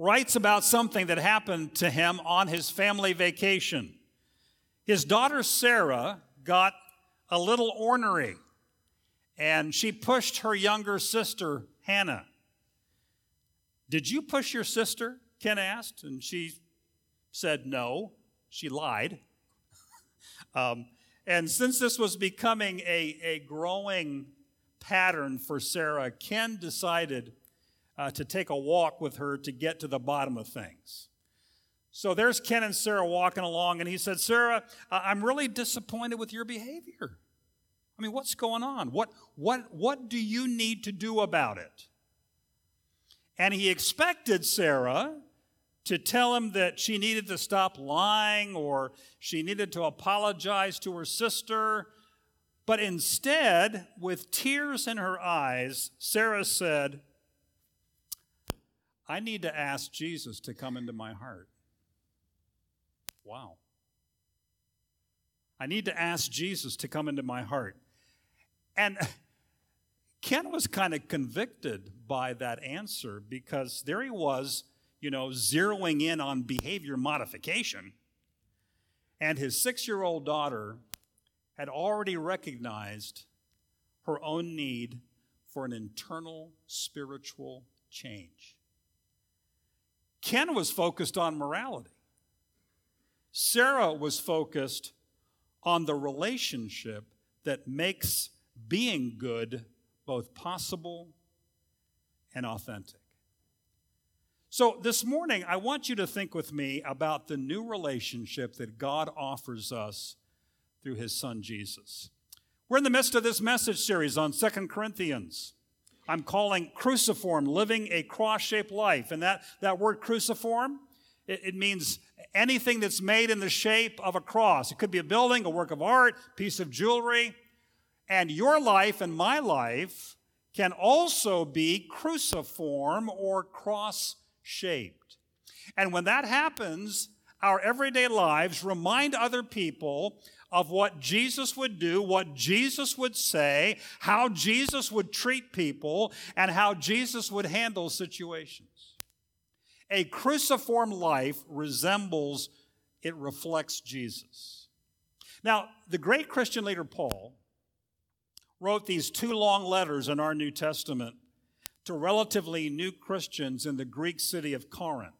writes about something that happened to him on his family vacation. His daughter Sarah got a little ornery and she pushed her younger sister Hannah. Did you push your sister? Ken asked, and she said no. She lied. um, and since this was becoming a, a growing pattern for Sarah, Ken decided uh, to take a walk with her to get to the bottom of things. So there's Ken and Sarah walking along, and he said, Sarah, I'm really disappointed with your behavior. I mean, what's going on? What, what, what do you need to do about it? And he expected Sarah to tell him that she needed to stop lying or she needed to apologize to her sister. But instead, with tears in her eyes, Sarah said, I need to ask Jesus to come into my heart. Wow. I need to ask Jesus to come into my heart. And Ken was kind of convicted by that answer because there he was, you know, zeroing in on behavior modification. And his six year old daughter had already recognized her own need for an internal spiritual change. Ken was focused on morality. Sarah was focused on the relationship that makes being good both possible and authentic. So, this morning, I want you to think with me about the new relationship that God offers us through his son Jesus. We're in the midst of this message series on Second Corinthians. I'm calling cruciform, living a cross shaped life. And that, that word cruciform, it, it means anything that's made in the shape of a cross. It could be a building, a work of art, piece of jewelry. And your life and my life can also be cruciform or cross shaped. And when that happens, our everyday lives remind other people of what Jesus would do, what Jesus would say, how Jesus would treat people, and how Jesus would handle situations. A cruciform life resembles, it reflects Jesus. Now, the great Christian leader Paul wrote these two long letters in our New Testament to relatively new Christians in the Greek city of Corinth.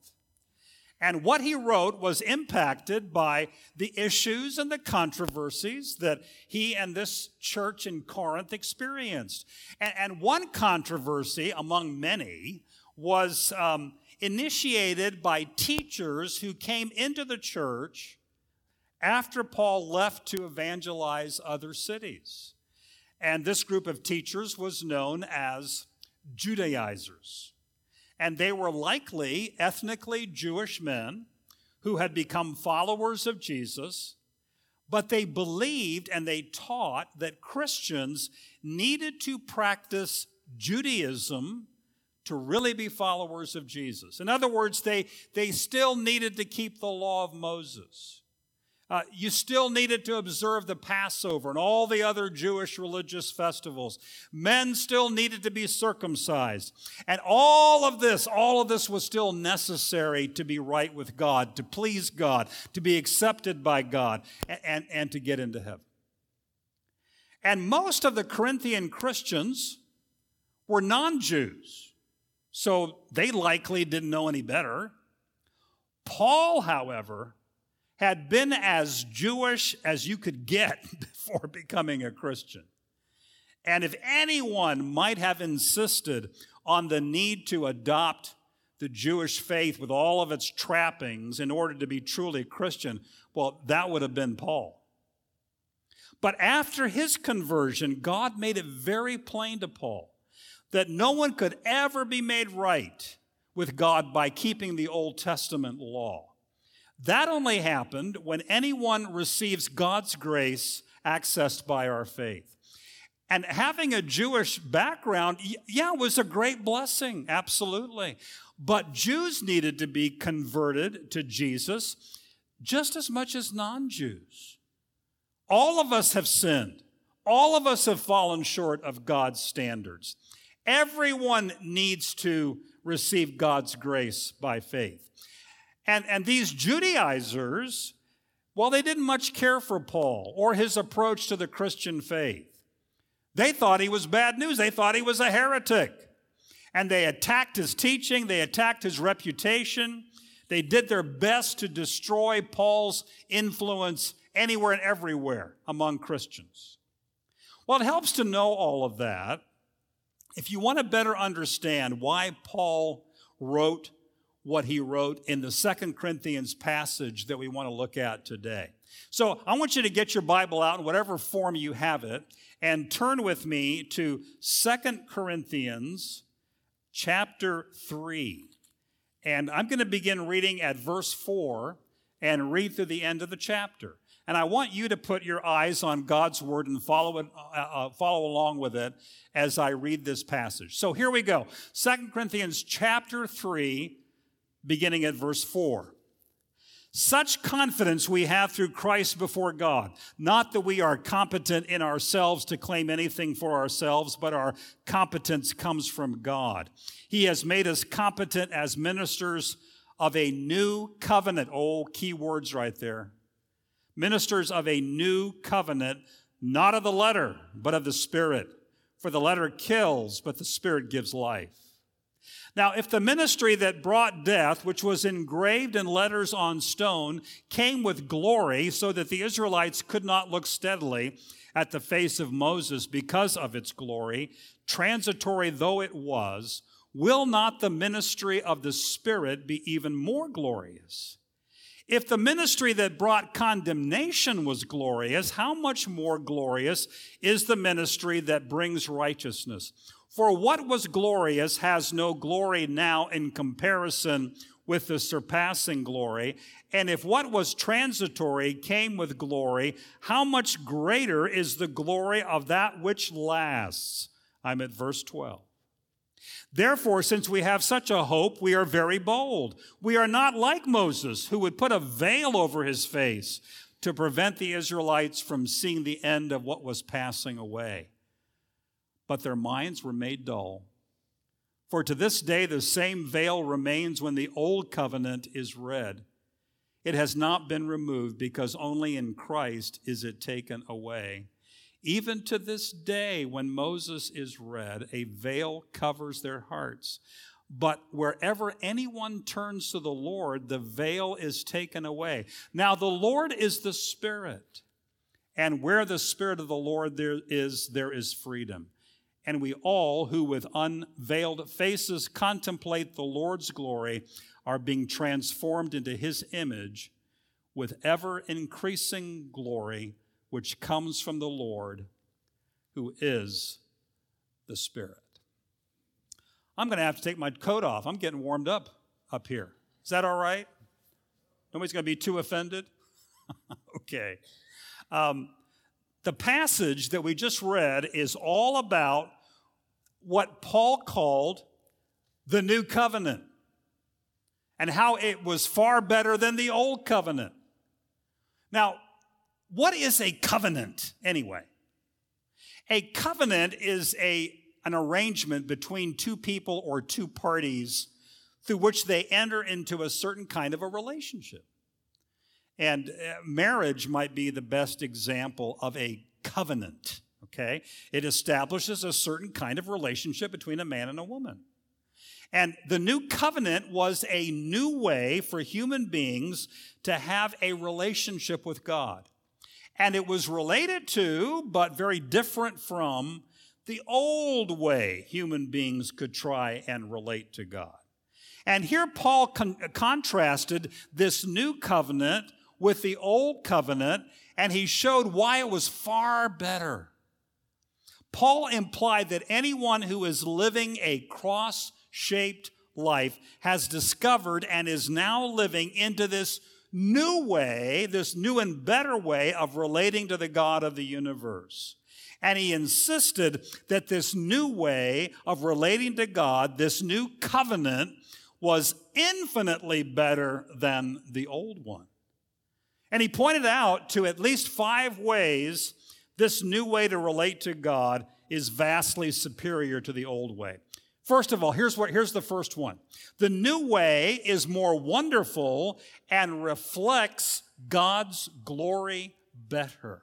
And what he wrote was impacted by the issues and the controversies that he and this church in Corinth experienced. And, and one controversy among many was um, initiated by teachers who came into the church after Paul left to evangelize other cities. And this group of teachers was known as Judaizers and they were likely ethnically Jewish men who had become followers of Jesus, but they believed and they taught that Christians needed to practice Judaism to really be followers of Jesus. In other words, they, they still needed to keep the law of Moses. Uh, you still needed to observe the Passover and all the other Jewish religious festivals. Men still needed to be circumcised. And all of this, all of this was still necessary to be right with God, to please God, to be accepted by God, and, and, and to get into heaven. And most of the Corinthian Christians were non Jews, so they likely didn't know any better. Paul, however, had been as Jewish as you could get before becoming a Christian. And if anyone might have insisted on the need to adopt the Jewish faith with all of its trappings in order to be truly Christian, well, that would have been Paul. But after his conversion, God made it very plain to Paul that no one could ever be made right with God by keeping the Old Testament law. That only happened when anyone receives God's grace accessed by our faith. And having a Jewish background, yeah, was a great blessing, absolutely. But Jews needed to be converted to Jesus just as much as non Jews. All of us have sinned. All of us have fallen short of God's standards. Everyone needs to receive God's grace by faith. And, and these Judaizers, well, they didn't much care for Paul or his approach to the Christian faith. They thought he was bad news. They thought he was a heretic. And they attacked his teaching, they attacked his reputation. They did their best to destroy Paul's influence anywhere and everywhere among Christians. Well, it helps to know all of that if you want to better understand why Paul wrote what he wrote in the Second Corinthians passage that we want to look at today. So I want you to get your Bible out in whatever form you have it and turn with me to Second Corinthians chapter 3. And I'm going to begin reading at verse 4 and read through the end of the chapter. And I want you to put your eyes on God's word and follow, it, uh, uh, follow along with it as I read this passage. So here we go. Second Corinthians chapter 3, beginning at verse 4. Such confidence we have through Christ before God. Not that we are competent in ourselves to claim anything for ourselves, but our competence comes from God. He has made us competent as ministers of a new covenant. Oh, key words right there. Ministers of a new covenant, not of the letter, but of the Spirit. For the letter kills, but the Spirit gives life. Now, if the ministry that brought death, which was engraved in letters on stone, came with glory so that the Israelites could not look steadily at the face of Moses because of its glory, transitory though it was, will not the ministry of the Spirit be even more glorious? If the ministry that brought condemnation was glorious, how much more glorious is the ministry that brings righteousness? For what was glorious has no glory now in comparison with the surpassing glory. And if what was transitory came with glory, how much greater is the glory of that which lasts? I'm at verse 12. Therefore, since we have such a hope, we are very bold. We are not like Moses, who would put a veil over his face to prevent the Israelites from seeing the end of what was passing away but their minds were made dull. For to this day, the same veil remains when the old covenant is read. It has not been removed because only in Christ is it taken away. Even to this day, when Moses is read, a veil covers their hearts. But wherever anyone turns to the Lord, the veil is taken away. Now, the Lord is the Spirit. And where the Spirit of the Lord there is, there is freedom and we all who with unveiled faces contemplate the Lord's glory are being transformed into his image with ever increasing glory which comes from the Lord who is the Spirit. I'm going to have to take my coat off. I'm getting warmed up up here. Is that all right? Nobody's going to be too offended? okay. Um, the passage that we just read is all about what Paul called the new covenant and how it was far better than the old covenant. Now, what is a covenant anyway? A covenant is a, an arrangement between two people or two parties through which they enter into a certain kind of a relationship. And uh, marriage might be the best example of a covenant, okay? It establishes a certain kind of relationship between a man and a woman. And the new covenant was a new way for human beings to have a relationship with God. And it was related to, but very different from, the old way human beings could try and relate to God. And here Paul con- contrasted this new covenant with the old covenant, and he showed why it was far better. Paul implied that anyone who is living a cross shaped life has discovered and is now living into this new way, this new and better way of relating to the God of the universe. And he insisted that this new way of relating to God, this new covenant, was infinitely better than the old one. And he pointed out to at least five ways this new way to relate to God is vastly superior to the old way. First of all, here's what here's the first one. The new way is more wonderful and reflects God's glory better.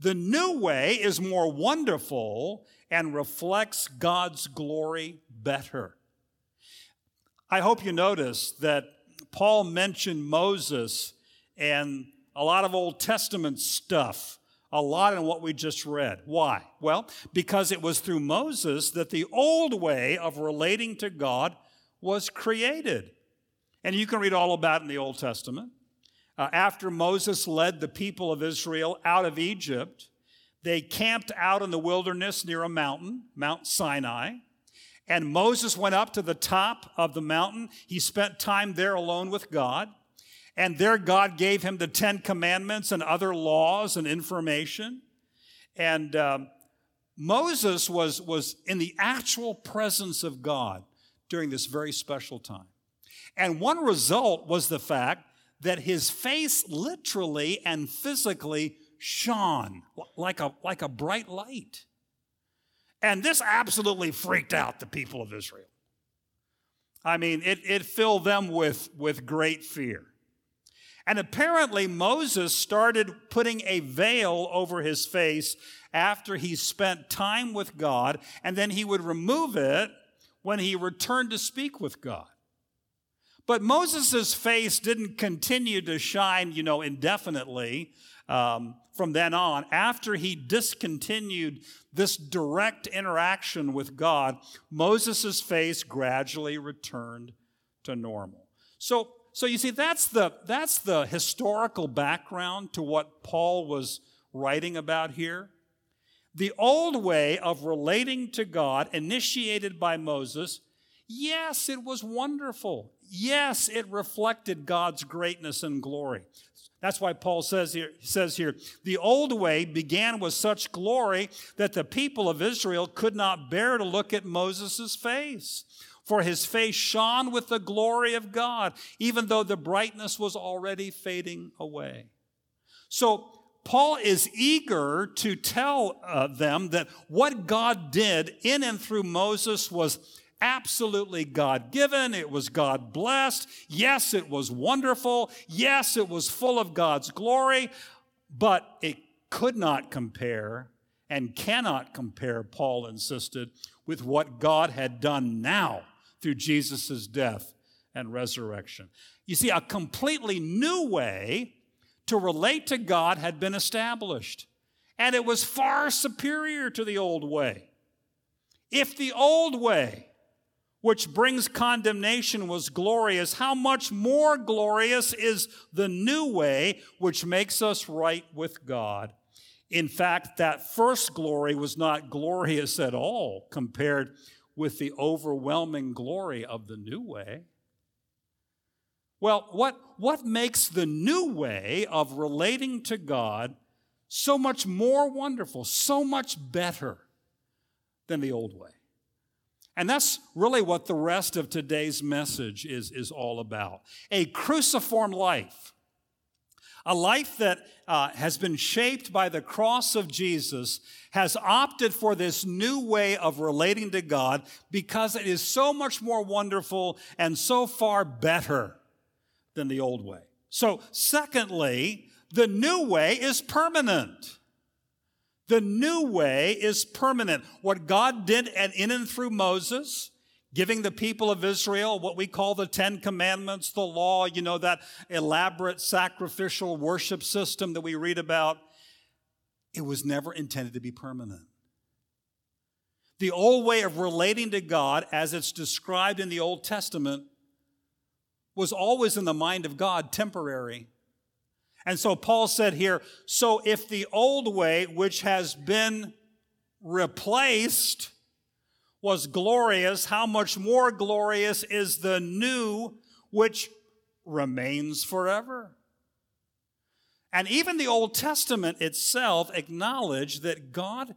The new way is more wonderful and reflects God's glory better. I hope you notice that Paul mentioned Moses and a lot of Old Testament stuff, a lot in what we just read. Why? Well, because it was through Moses that the old way of relating to God was created. And you can read all about in the Old Testament. Uh, after Moses led the people of Israel out of Egypt, they camped out in the wilderness near a mountain, Mount Sinai. And Moses went up to the top of the mountain. He spent time there alone with God. And there, God gave him the Ten Commandments and other laws and information. And um, Moses was, was in the actual presence of God during this very special time. And one result was the fact that his face literally and physically shone like a, like a bright light. And this absolutely freaked out the people of Israel. I mean, it, it filled them with, with great fear. And apparently, Moses started putting a veil over his face after he spent time with God, and then he would remove it when he returned to speak with God. But Moses' face didn't continue to shine, you know, indefinitely um, from then on. After he discontinued this direct interaction with God, Moses' face gradually returned to normal. So, so you see, that's the, that's the historical background to what Paul was writing about here. The old way of relating to God, initiated by Moses, yes, it was wonderful. Yes, it reflected God's greatness and glory. That's why Paul says here, says here, the old way began with such glory that the people of Israel could not bear to look at Moses' face. For his face shone with the glory of God, even though the brightness was already fading away. So Paul is eager to tell uh, them that what God did in and through Moses was absolutely God given. It was God blessed. Yes, it was wonderful. Yes, it was full of God's glory, but it could not compare and cannot compare, Paul insisted, with what God had done now through Jesus' death and resurrection. You see, a completely new way to relate to God had been established, and it was far superior to the old way. If the old way which brings condemnation was glorious, how much more glorious is the new way which makes us right with God? In fact, that first glory was not glorious at all compared with the overwhelming glory of the new way. Well, what, what makes the new way of relating to God so much more wonderful, so much better than the old way? And that's really what the rest of today's message is, is all about. A cruciform life. A life that uh, has been shaped by the cross of Jesus has opted for this new way of relating to God because it is so much more wonderful and so far better than the old way. So, secondly, the new way is permanent. The new way is permanent. What God did and in and through Moses, giving the people of Israel what we call the Ten Commandments, the law, you know, that elaborate sacrificial worship system that we read about, it was never intended to be permanent. The old way of relating to God, as it's described in the Old Testament, was always in the mind of God temporary. And so Paul said here, so if the old way, which has been replaced, was glorious, how much more glorious is the new, which remains forever? And even the Old Testament itself acknowledged that God,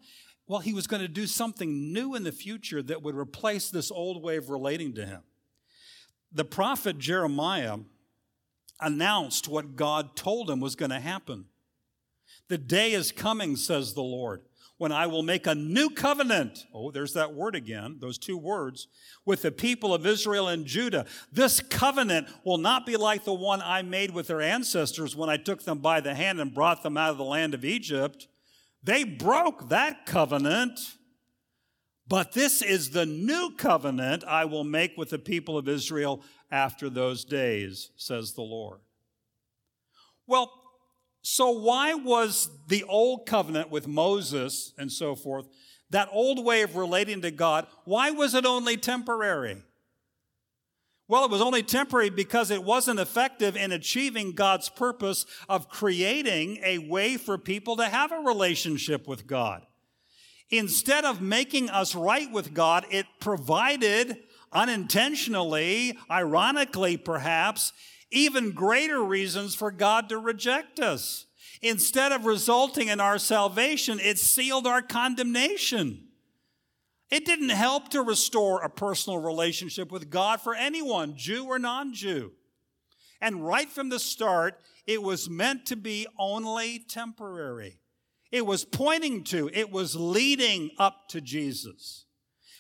well, He was going to do something new in the future that would replace this old way of relating to Him. The prophet Jeremiah announced what God told him was going to happen. The day is coming, says the Lord, when I will make a new covenant. Oh, there's that word again, those two words, with the people of Israel and Judah. This covenant will not be like the one I made with their ancestors when I took them by the hand and brought them out of the land of Egypt. They broke that covenant. But this is the new covenant I will make with the people of Israel after those days, says the Lord. Well, so why was the old covenant with Moses and so forth, that old way of relating to God, why was it only temporary? Well, it was only temporary because it wasn't effective in achieving God's purpose of creating a way for people to have a relationship with God. Instead of making us right with God, it provided unintentionally, ironically perhaps, even greater reasons for God to reject us. Instead of resulting in our salvation, it sealed our condemnation. It didn't help to restore a personal relationship with God for anyone, Jew or non Jew. And right from the start, it was meant to be only temporary. It was pointing to, it was leading up to Jesus.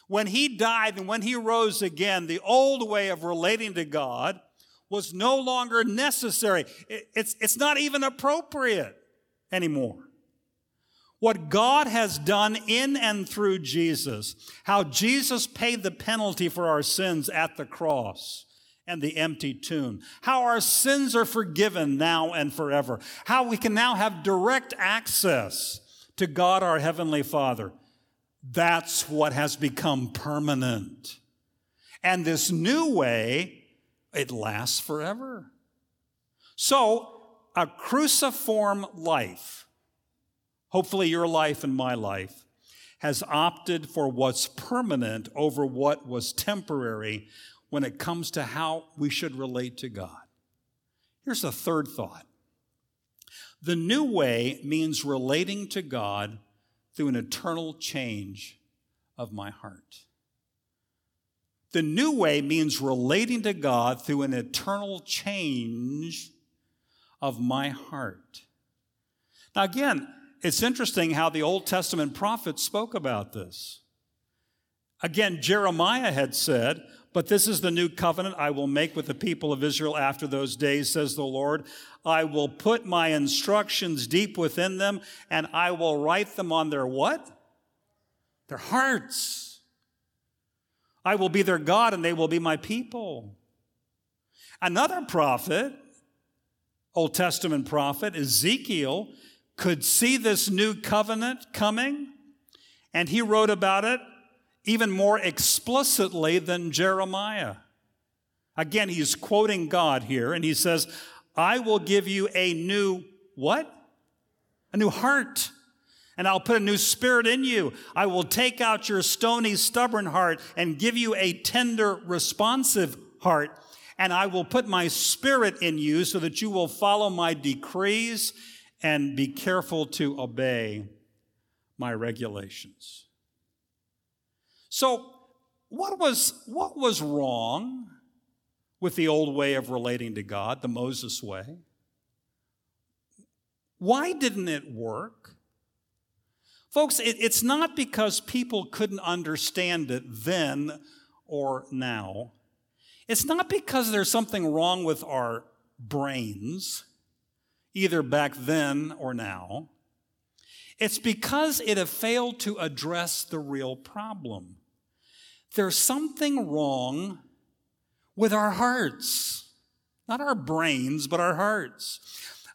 When he died and when he rose again, the old way of relating to God was no longer necessary. It's, it's not even appropriate anymore. What God has done in and through Jesus, how Jesus paid the penalty for our sins at the cross and the empty tomb, how our sins are forgiven now and forever, how we can now have direct access to God our Heavenly Father. That's what has become permanent. And this new way, it lasts forever. So, a cruciform life, hopefully your life and my life, has opted for what's permanent over what was temporary when it comes to how we should relate to God. Here's a third thought the new way means relating to God through an eternal change of my heart. The new way means relating to God through an eternal change of my heart. Now, again, it's interesting how the Old Testament prophets spoke about this. Again, Jeremiah had said, But this is the new covenant I will make with the people of Israel after those days, says the Lord. I will put my instructions deep within them, and I will write them on their what? Their hearts. I will be their God, and they will be my people. Another prophet, Old Testament prophet, Ezekiel, could see this new covenant coming, and he wrote about it even more explicitly than Jeremiah. Again, he's quoting God here, and he says, I will give you a new what? A new heart. And I'll put a new spirit in you. I will take out your stony, stubborn heart and give you a tender, responsive heart. And I will put my spirit in you so that you will follow my decrees and be careful to obey my regulations. So, what was, what was wrong with the old way of relating to God, the Moses way? Why didn't it work? Folks, it, it's not because people couldn't understand it then or now. It's not because there's something wrong with our brains, either back then or now. It's because it had failed to address the real problem. There's something wrong with our hearts, not our brains, but our hearts.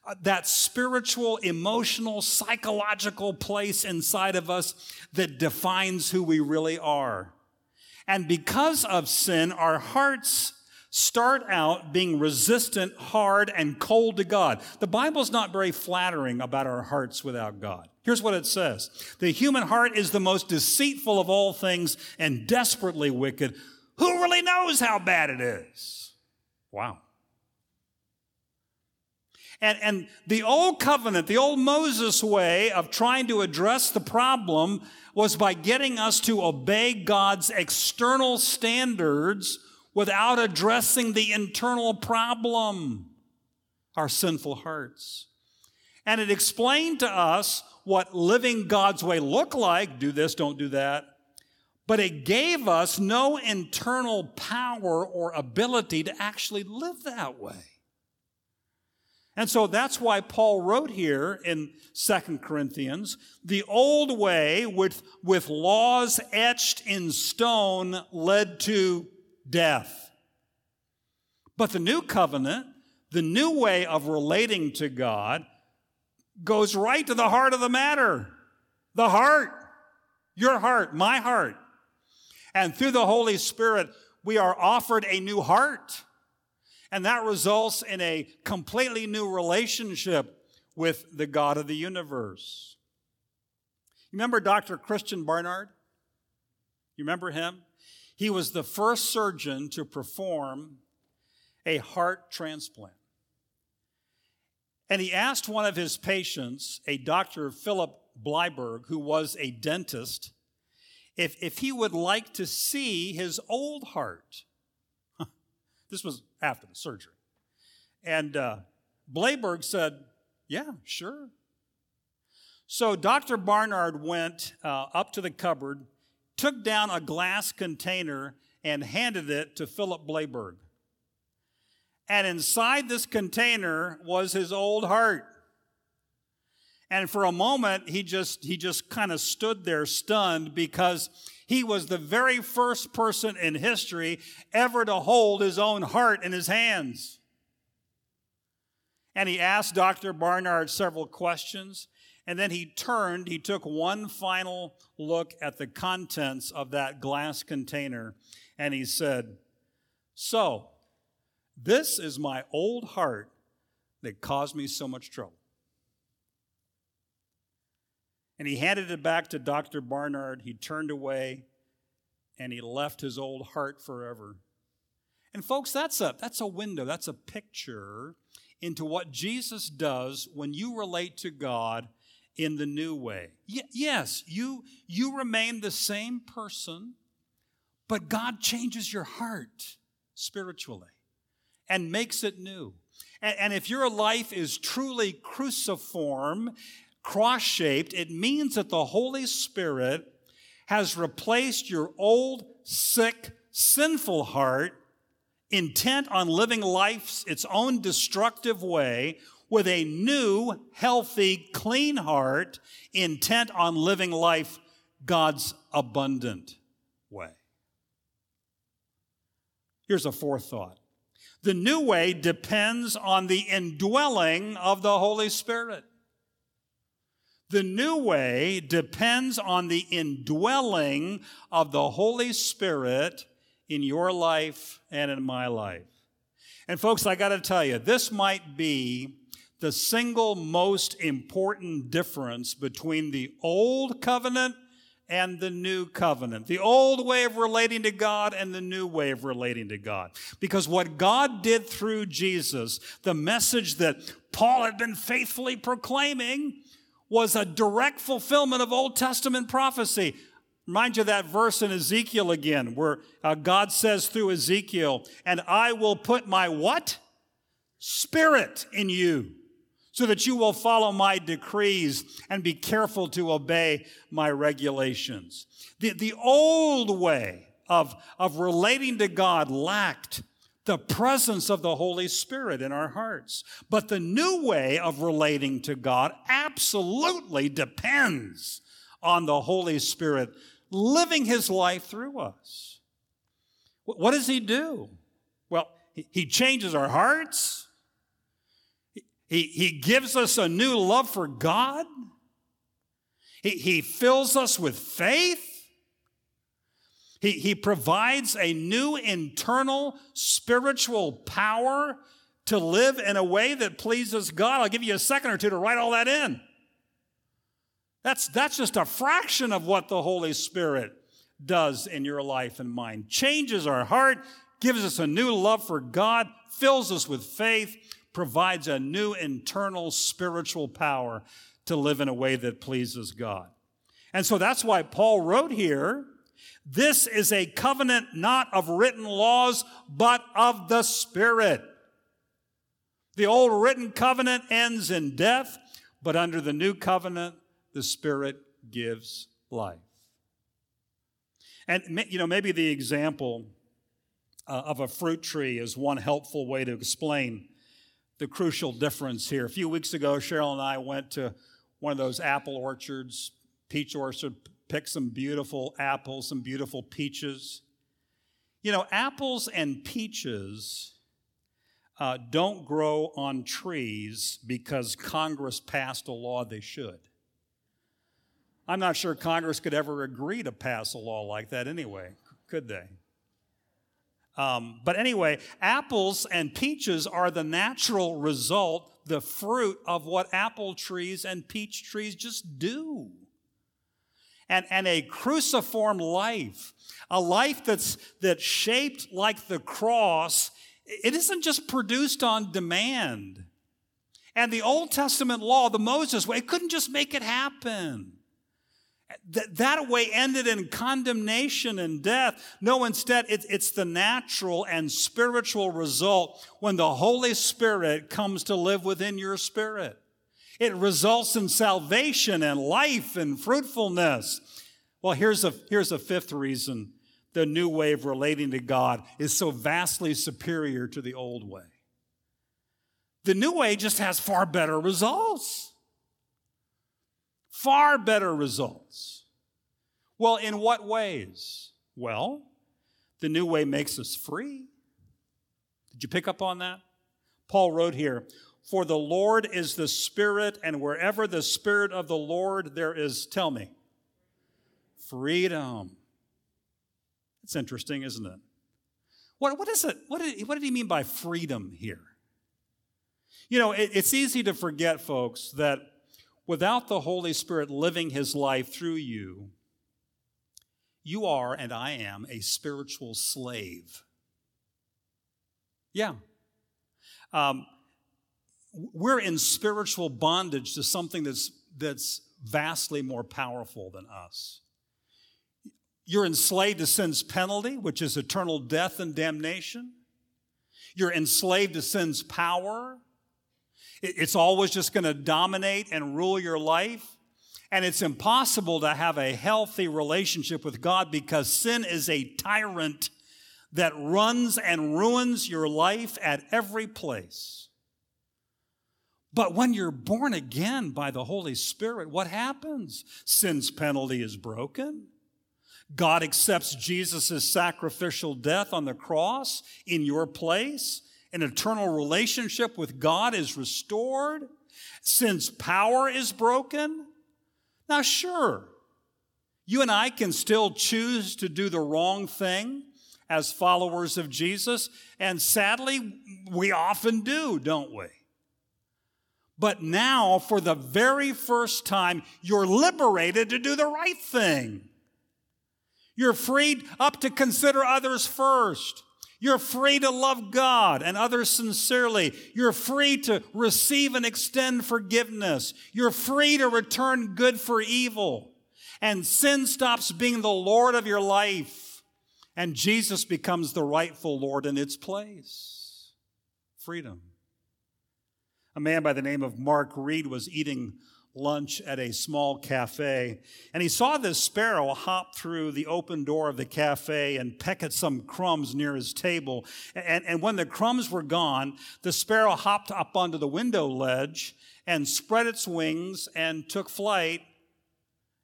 Uh, that spiritual, emotional, psychological place inside of us that defines who we really are. And because of sin, our hearts start out being resistant, hard, and cold to God. The Bible's not very flattering about our hearts without God. Here's what it says The human heart is the most deceitful of all things and desperately wicked. Who really knows how bad it is? Wow. And, and the old covenant, the old Moses way of trying to address the problem was by getting us to obey God's external standards without addressing the internal problem, our sinful hearts. And it explained to us what living God's way looked like do this, don't do that. But it gave us no internal power or ability to actually live that way. And so that's why Paul wrote here in Second Corinthians the old way with, with laws etched in stone led to death. But the new covenant, the new way of relating to God, goes right to the heart of the matter. The heart, your heart, my heart. And through the Holy Spirit, we are offered a new heart. And that results in a completely new relationship with the God of the universe. You remember Dr. Christiaan Barnard? You remember him? He was the first surgeon to perform a heart transplant. And he asked one of his patients, a Dr. Philip Blaiberg, who was a dentist, if, if he would like to see his old heart. This was after the surgery. And uh, Blaiberg said, Yeah, sure. So Dr. Barnard went uh, up to the cupboard, took down a glass container, and handed it to Philip Blaiberg. And inside this container was his old heart. And for a moment, he just, he just kind of stood there stunned because he was the very first person in history ever to hold his own heart in his hands. And he asked Dr. Barnard several questions. And then he turned, he took one final look at the contents of that glass container, and he said, So, this is my old heart that caused me so much trouble. And he handed it back to Dr. Barnard. He turned away and he left his old heart forever. And folks, that's a, that's a window, that's a picture into what Jesus does when you relate to God in the new way. Y- yes, you, you remain the same person, but God changes your heart spiritually and makes it new. And, and if your life is truly cruciform, cross shaped, it means that the Holy Spirit has replaced your old, sick, sinful heart, intent on living life's its own destructive way, with a new, healthy, clean heart, intent on living life God's abundant way. Here's a fourth thought the new way depends on the indwelling of the Holy Spirit. The new way depends on the indwelling of the Holy Spirit in your life and in my life. And folks, I got to tell you, this might be the single most important difference between the old covenant and the new covenant, the old way of relating to God and the new way of relating to God. Because what God did through Jesus, the message that Paul had been faithfully proclaiming, was a direct fulfillment of Old Testament prophecy. Remind you that verse in Ezekiel again, where uh, God says through Ezekiel, and I will put my what? Spirit in you so that you will follow my decrees and be careful to obey my regulations. The, the old way of, of relating to God lacked the presence of the Holy Spirit in our hearts. But the new way of relating to God absolutely depends on the Holy Spirit living his life through us. What does he do? Well, he changes our hearts. He, he gives us a new love for God. He, he fills us with faith. He, he provides a new internal spiritual power to live in a way that pleases God. I'll give you a second or two to write all that in. That's, that's just a fraction of what the Holy Spirit does in your life and mine. Changes our heart, gives us a new love for God, fills us with faith, provides a new internal spiritual power to live in a way that pleases God. And so that's why Paul wrote here this is a covenant not of written laws, but of the Spirit. The old written covenant ends in death, but under the new covenant, the Spirit gives life. And, you know, maybe the example uh, of a fruit tree is one helpful way to explain the crucial difference here. A few weeks ago, Cheryl and I went to one of those apple orchards, peach orchard, picked some beautiful apples, some beautiful peaches. You know, apples and peaches uh, don't grow on trees because Congress passed a law they should. I'm not sure Congress could ever agree to pass a law like that anyway, could they? Um, but anyway, apples and peaches are the natural result, the fruit of what apple trees and peach trees just do. And, and a cruciform life, a life that's, that's shaped like the cross, it isn't just produced on demand. And the Old Testament law, the Moses way, couldn't just make it happen. That, that way ended in condemnation and death. No, instead, it, it's the natural and spiritual result when the Holy Spirit comes to live within your spirit. It results in salvation and life and fruitfulness. Well, here's a, here's a fifth reason the new way of relating to God is so vastly superior to the old way. The new way just has far better results. Far better results. Well, in what ways? Well, the new way makes us free. Did you pick up on that? Paul wrote here, For the Lord is the Spirit, and wherever the Spirit of the Lord there is, tell me, freedom. It's interesting, isn't it? What, what is it? What did, what did he mean by freedom here? You know, it, it's easy to forget, folks, that without the Holy Spirit living his life through you, you are, and I am, a spiritual slave. Yeah. Um, we're in spiritual bondage to something that's, that's vastly more powerful than us. You're enslaved to sin's penalty, which is eternal death and damnation. You're enslaved to sin's power, it's always just going to dominate and rule your life. And it's impossible to have a healthy relationship with God because sin is a tyrant that runs and ruins your life at every place. But when you're born again by the Holy Spirit, what happens? Sin's penalty is broken. God accepts Jesus' sacrificial death on the cross in your place an eternal relationship with God is restored, since power is broken. Now, sure, you and I can still choose to do the wrong thing as followers of Jesus, and sadly, we often do, don't we? But now, for the very first time, you're liberated to do the right thing. You're freed up to consider others first. You're free to love God and others sincerely. You're free to receive and extend forgiveness. You're free to return good for evil. And sin stops being the Lord of your life, and Jesus becomes the rightful Lord in its place. Freedom. A man by the name of Mark Reed was eating lunch at a small cafe. And he saw this sparrow hop through the open door of the cafe and peck at some crumbs near his table. And, and when the crumbs were gone, the sparrow hopped up onto the window ledge and spread its wings and took flight.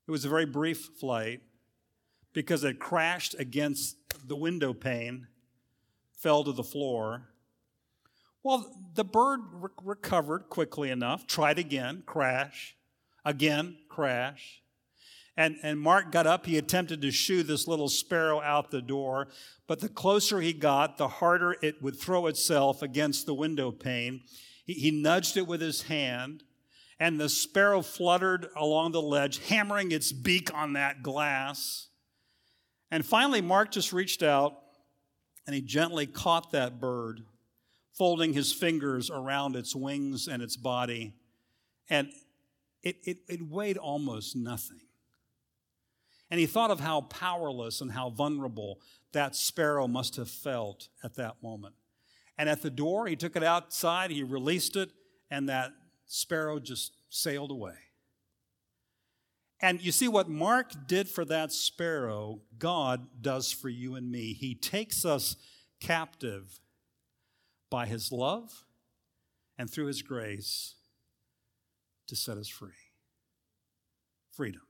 It was a very brief flight because it crashed against the window pane, fell to the floor. Well, the bird re- recovered quickly enough, tried again, crash. Again, crash. And, and Mark got up. He attempted to shoo this little sparrow out the door, but the closer he got, the harder it would throw itself against the window pane. He, he nudged it with his hand, and the sparrow fluttered along the ledge, hammering its beak on that glass. And finally, Mark just reached out and he gently caught that bird folding his fingers around its wings and its body. And it, it, it weighed almost nothing. And he thought of how powerless and how vulnerable that sparrow must have felt at that moment. And at the door, he took it outside, he released it, and that sparrow just sailed away. And you see what Mark did for that sparrow, God does for you and me. He takes us captive by his love and through his grace to set us free. Freedom.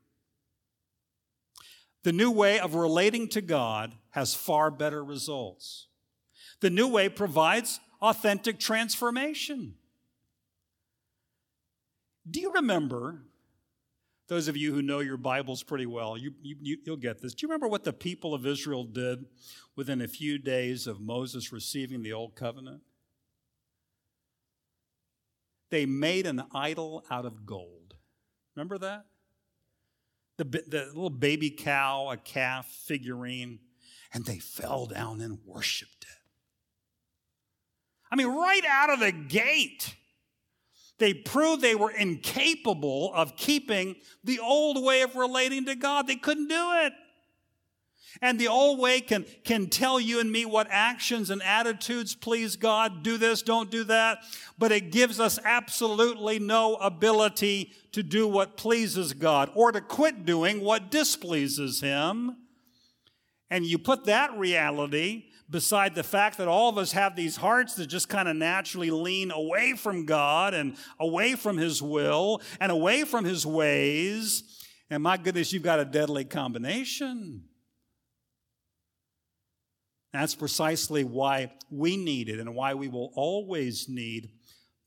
The new way of relating to God has far better results. The new way provides authentic transformation. Do you remember, those of you who know your Bibles pretty well, you, you, will get this. Do you remember what the people of Israel did within a few days of Moses receiving the Old Covenant? They made an idol out of gold. Remember that? The, the little baby cow, a calf figurine, and they fell down and worshiped it. I mean, right out of the gate, they proved they were incapable of keeping the old way of relating to God. They couldn't do it. And the old way can, can tell you and me what actions and attitudes please God, do this, don't do that, but it gives us absolutely no ability to do what pleases God or to quit doing what displeases Him. And you put that reality beside the fact that all of us have these hearts that just kind of naturally lean away from God and away from His will and away from His ways. And my goodness, you've got a deadly combination. That's precisely why we need it and why we will always need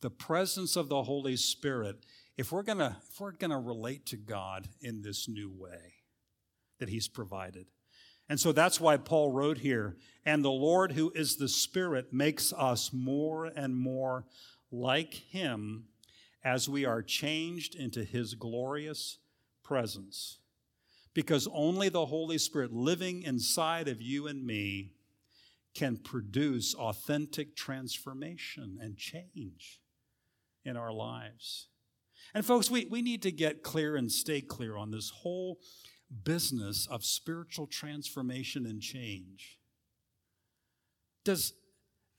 the presence of the Holy Spirit if we're gonna if we're gonna relate to God in this new way that He's provided. And so that's why Paul wrote here, and the Lord who is the Spirit makes us more and more like Him as we are changed into His glorious presence. Because only the Holy Spirit living inside of you and me can produce authentic transformation and change in our lives. And, folks, we, we need to get clear and stay clear on this whole business of spiritual transformation and change. Does,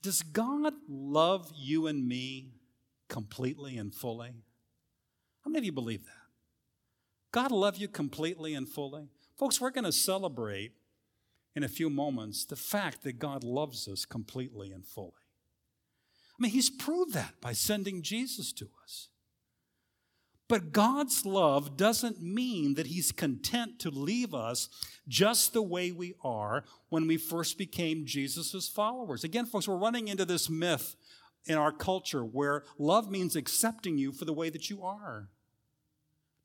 does God love you and me completely and fully? How many of you believe that? God love you completely and fully? Folks, we're going to celebrate in a few moments the fact that God loves us completely and fully. I mean, He's proved that by sending Jesus to us. But God's love doesn't mean that He's content to leave us just the way we are when we first became Jesus' followers. Again, folks, we're running into this myth in our culture where love means accepting you for the way that you are.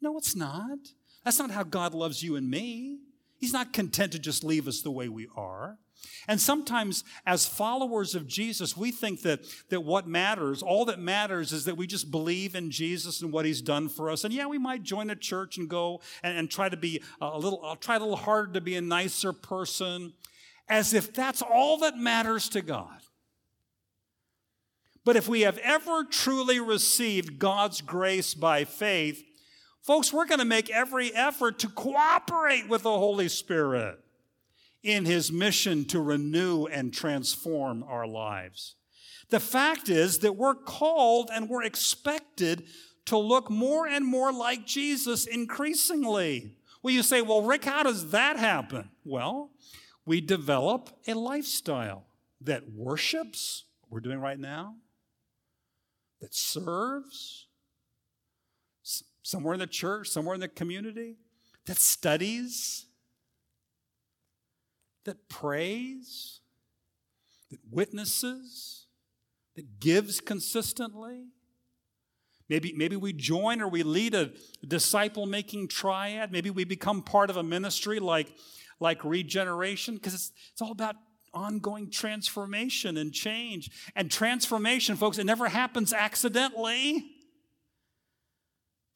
No, it's not. That's not how God loves you and me. He's not content to just leave us the way we are. And sometimes, as followers of Jesus, we think that, that what matters, all that matters, is that we just believe in Jesus and what he's done for us. And yeah, we might join a church and go and, and try to be a little, I'll try a little harder to be a nicer person, as if that's all that matters to God. But if we have ever truly received God's grace by faith, Folks, we're going to make every effort to cooperate with the Holy Spirit in his mission to renew and transform our lives. The fact is that we're called and we're expected to look more and more like Jesus increasingly. Well, you say, well, Rick, how does that happen? Well, we develop a lifestyle that worships, we're doing right now, that serves, somewhere in the church, somewhere in the community, that studies, that prays, that witnesses, that gives consistently. Maybe, maybe we join or we lead a disciple making triad. Maybe we become part of a ministry like, like regeneration, because it's, it's all about ongoing transformation and change. And transformation, folks, it never happens accidentally.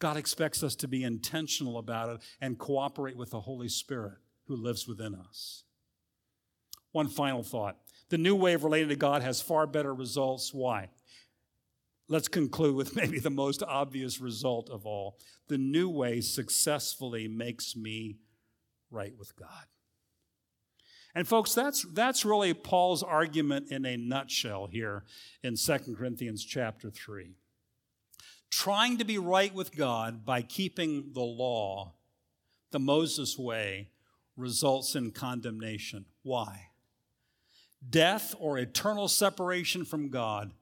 God expects us to be intentional about it and cooperate with the Holy Spirit who lives within us. One final thought The new way of relating to God has far better results. Why? Let's conclude with maybe the most obvious result of all. The new way successfully makes me right with God. And folks, that's, that's really Paul's argument in a nutshell here in 2 Corinthians chapter 3. Trying to be right with God by keeping the law, the Moses way, results in condemnation. Why? Death or eternal separation from God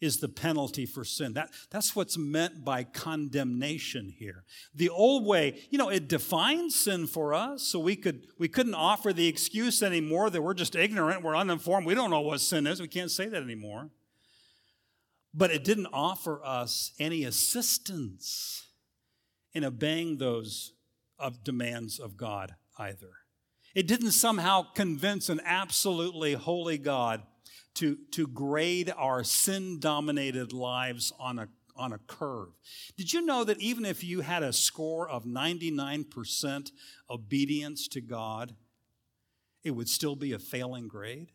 is the penalty for sin. That, that's what's meant by condemnation here. The old way, you know, it defines sin for us, so we could we couldn't offer the excuse anymore that we're just ignorant, we're uninformed, we don't know what sin is. We can't say that anymore. But it didn't offer us any assistance in obeying those of demands of God either. It didn't somehow convince an absolutely holy God to, to grade our sin dominated lives on a, on a curve. Did you know that even if you had a score of 99% obedience to God, it would still be a failing grade?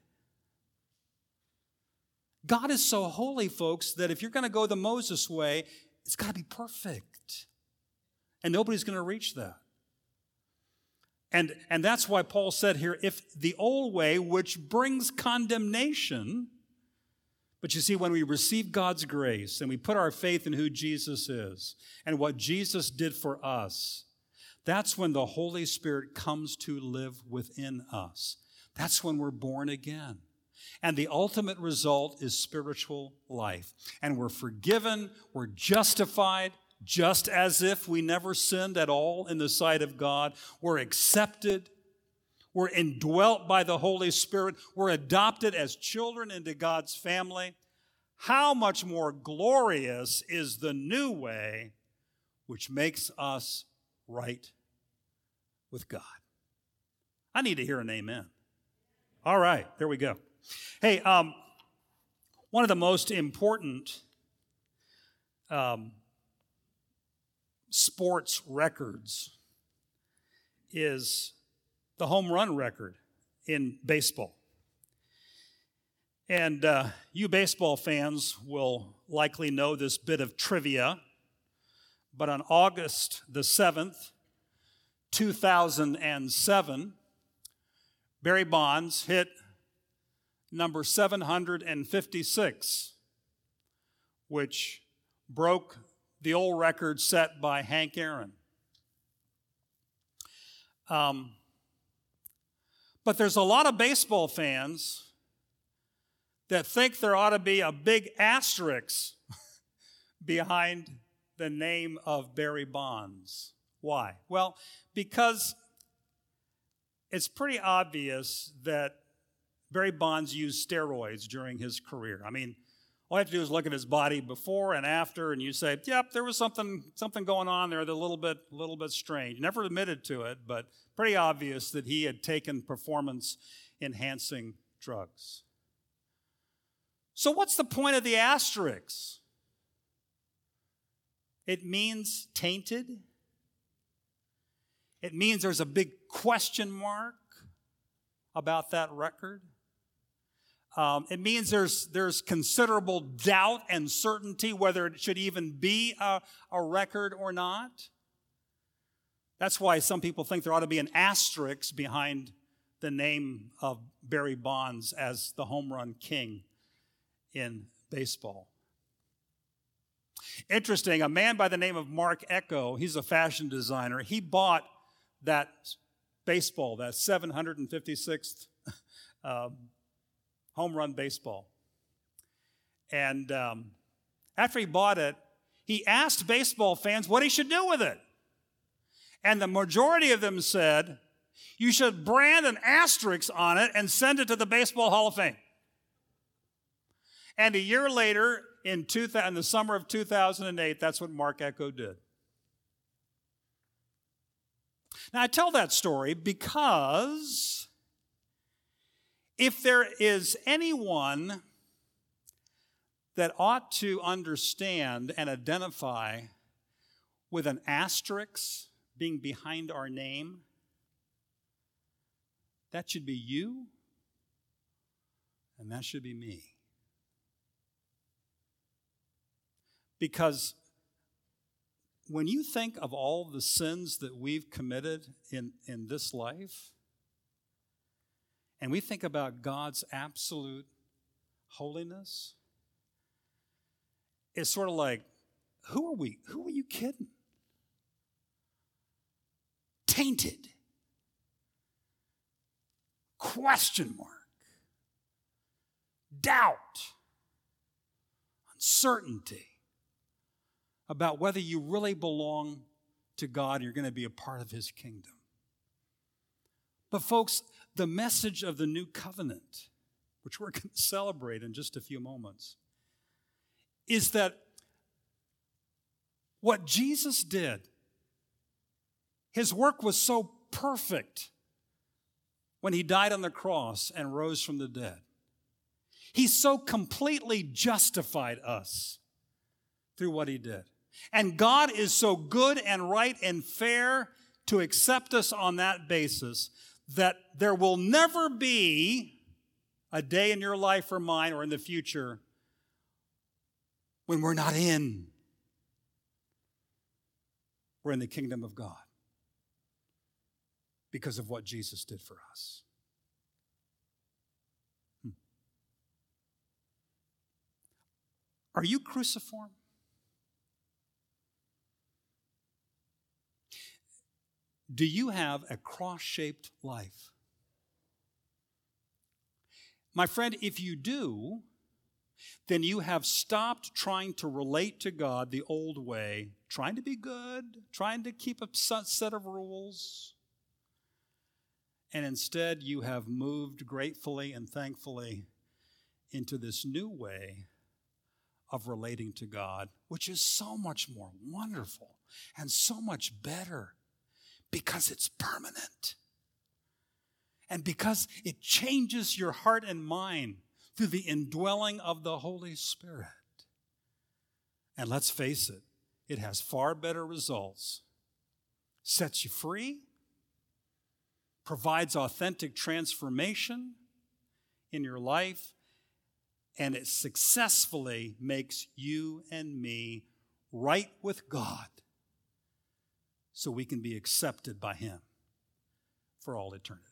God is so holy, folks, that if you're going to go the Moses way, it's got to be perfect. And nobody's going to reach that. And, and that's why Paul said here if the old way, which brings condemnation, but you see, when we receive God's grace and we put our faith in who Jesus is and what Jesus did for us, that's when the Holy Spirit comes to live within us. That's when we're born again. And the ultimate result is spiritual life. And we're forgiven, we're justified, just as if we never sinned at all in the sight of God. We're accepted. We're indwelt by the Holy Spirit. We're adopted as children into God's family. How much more glorious is the new way which makes us right with God? I need to hear an amen. All right, there we go. Hey, um, one of the most important um, sports records is the home run record in baseball. And uh, you baseball fans will likely know this bit of trivia, but on August the 7th, 2007, Barry Bonds hit number 756, which broke the old record set by Hank Aaron. Um, but there's a lot of baseball fans that think there ought to be a big asterisk behind the name of Barry Bonds. Why? Well, because it's pretty obvious that Barry Bonds used steroids during his career. I mean, all you have to do is look at his body before and after, and you say, "Yep, there was something something going on there, that a little bit a little bit strange." Never admitted to it, but pretty obvious that he had taken performance enhancing drugs. So, what's the point of the asterisk? It means tainted. It means there's a big question mark about that record. Um, it means there's, there's considerable doubt and certainty whether it should even be a, a record or not. That's why some people think there ought to be an asterisk behind the name of Barry Bonds as the home run king in baseball. Interesting, a man by the name of Marc Ecko, he's a fashion designer, he bought that baseball, that 756th um, home run baseball. And um, after he bought it, he asked baseball fans what he should do with it. And the majority of them said, you should brand an asterisk on it and send it to the Baseball Hall of Fame. And a year later, in, two, in the summer of 2008, that's what Marc Ecko did. Now, I tell that story because if there is anyone that ought to understand and identify with an asterisk being behind our name, that should be you and that should be me. Because when you think of all the sins that we've committed in, in this life, and we think about God's absolute holiness, it's sort of like, who are we? Who are you kidding? Tainted. Question mark. Doubt. Uncertainty about whether you really belong to God, you're going to be a part of His kingdom. But, folks, the message of the new covenant, which we're going to celebrate in just a few moments, is that what Jesus did, his work was so perfect when he died on the cross and rose from the dead. He so completely justified us through what he did. And God is so good and right and fair to accept us on that basis that there will never be a day in your life or mine or in the future when we're not in. We're in the kingdom of God because of what Jesus did for us. Hmm. Are you cruciform? Do you have a cross shaped life? My friend, if you do, then you have stopped trying to relate to God the old way, trying to be good, trying to keep a set of rules. And instead, you have moved gratefully and thankfully into this new way of relating to God, which is so much more wonderful and so much better because it's permanent. And because it changes your heart and mind through the indwelling of the Holy Spirit. And let's face it, it has far better results. Sets you free, provides authentic transformation in your life, and it successfully makes you and me right with God so we can be accepted by Him for all eternity.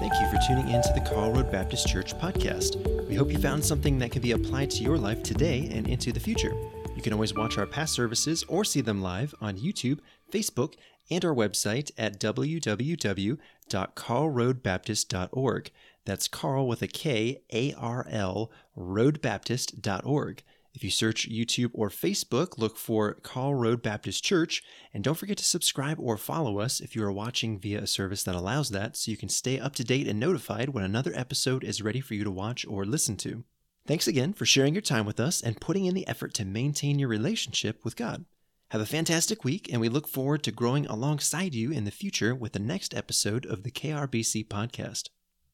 Thank you for tuning in to the Karl Road Baptist Church podcast. We hope you found something that can be applied to your life today and into the future. You can always watch our past services or see them live on YouTube, Facebook, and our website at www.karlroadbaptist.org. That's Karl with a K, A R L, roadbaptist.org. If you search YouTube or Facebook, look for Karl Road Baptist Church, and don't forget to subscribe or follow us if you are watching via a service that allows that so you can stay up to date and notified when another episode is ready for you to watch or listen to. Thanks again for sharing your time with us and putting in the effort to maintain your relationship with God. Have a fantastic week, and we look forward to growing alongside you in the future with the next episode of the KRBC podcast.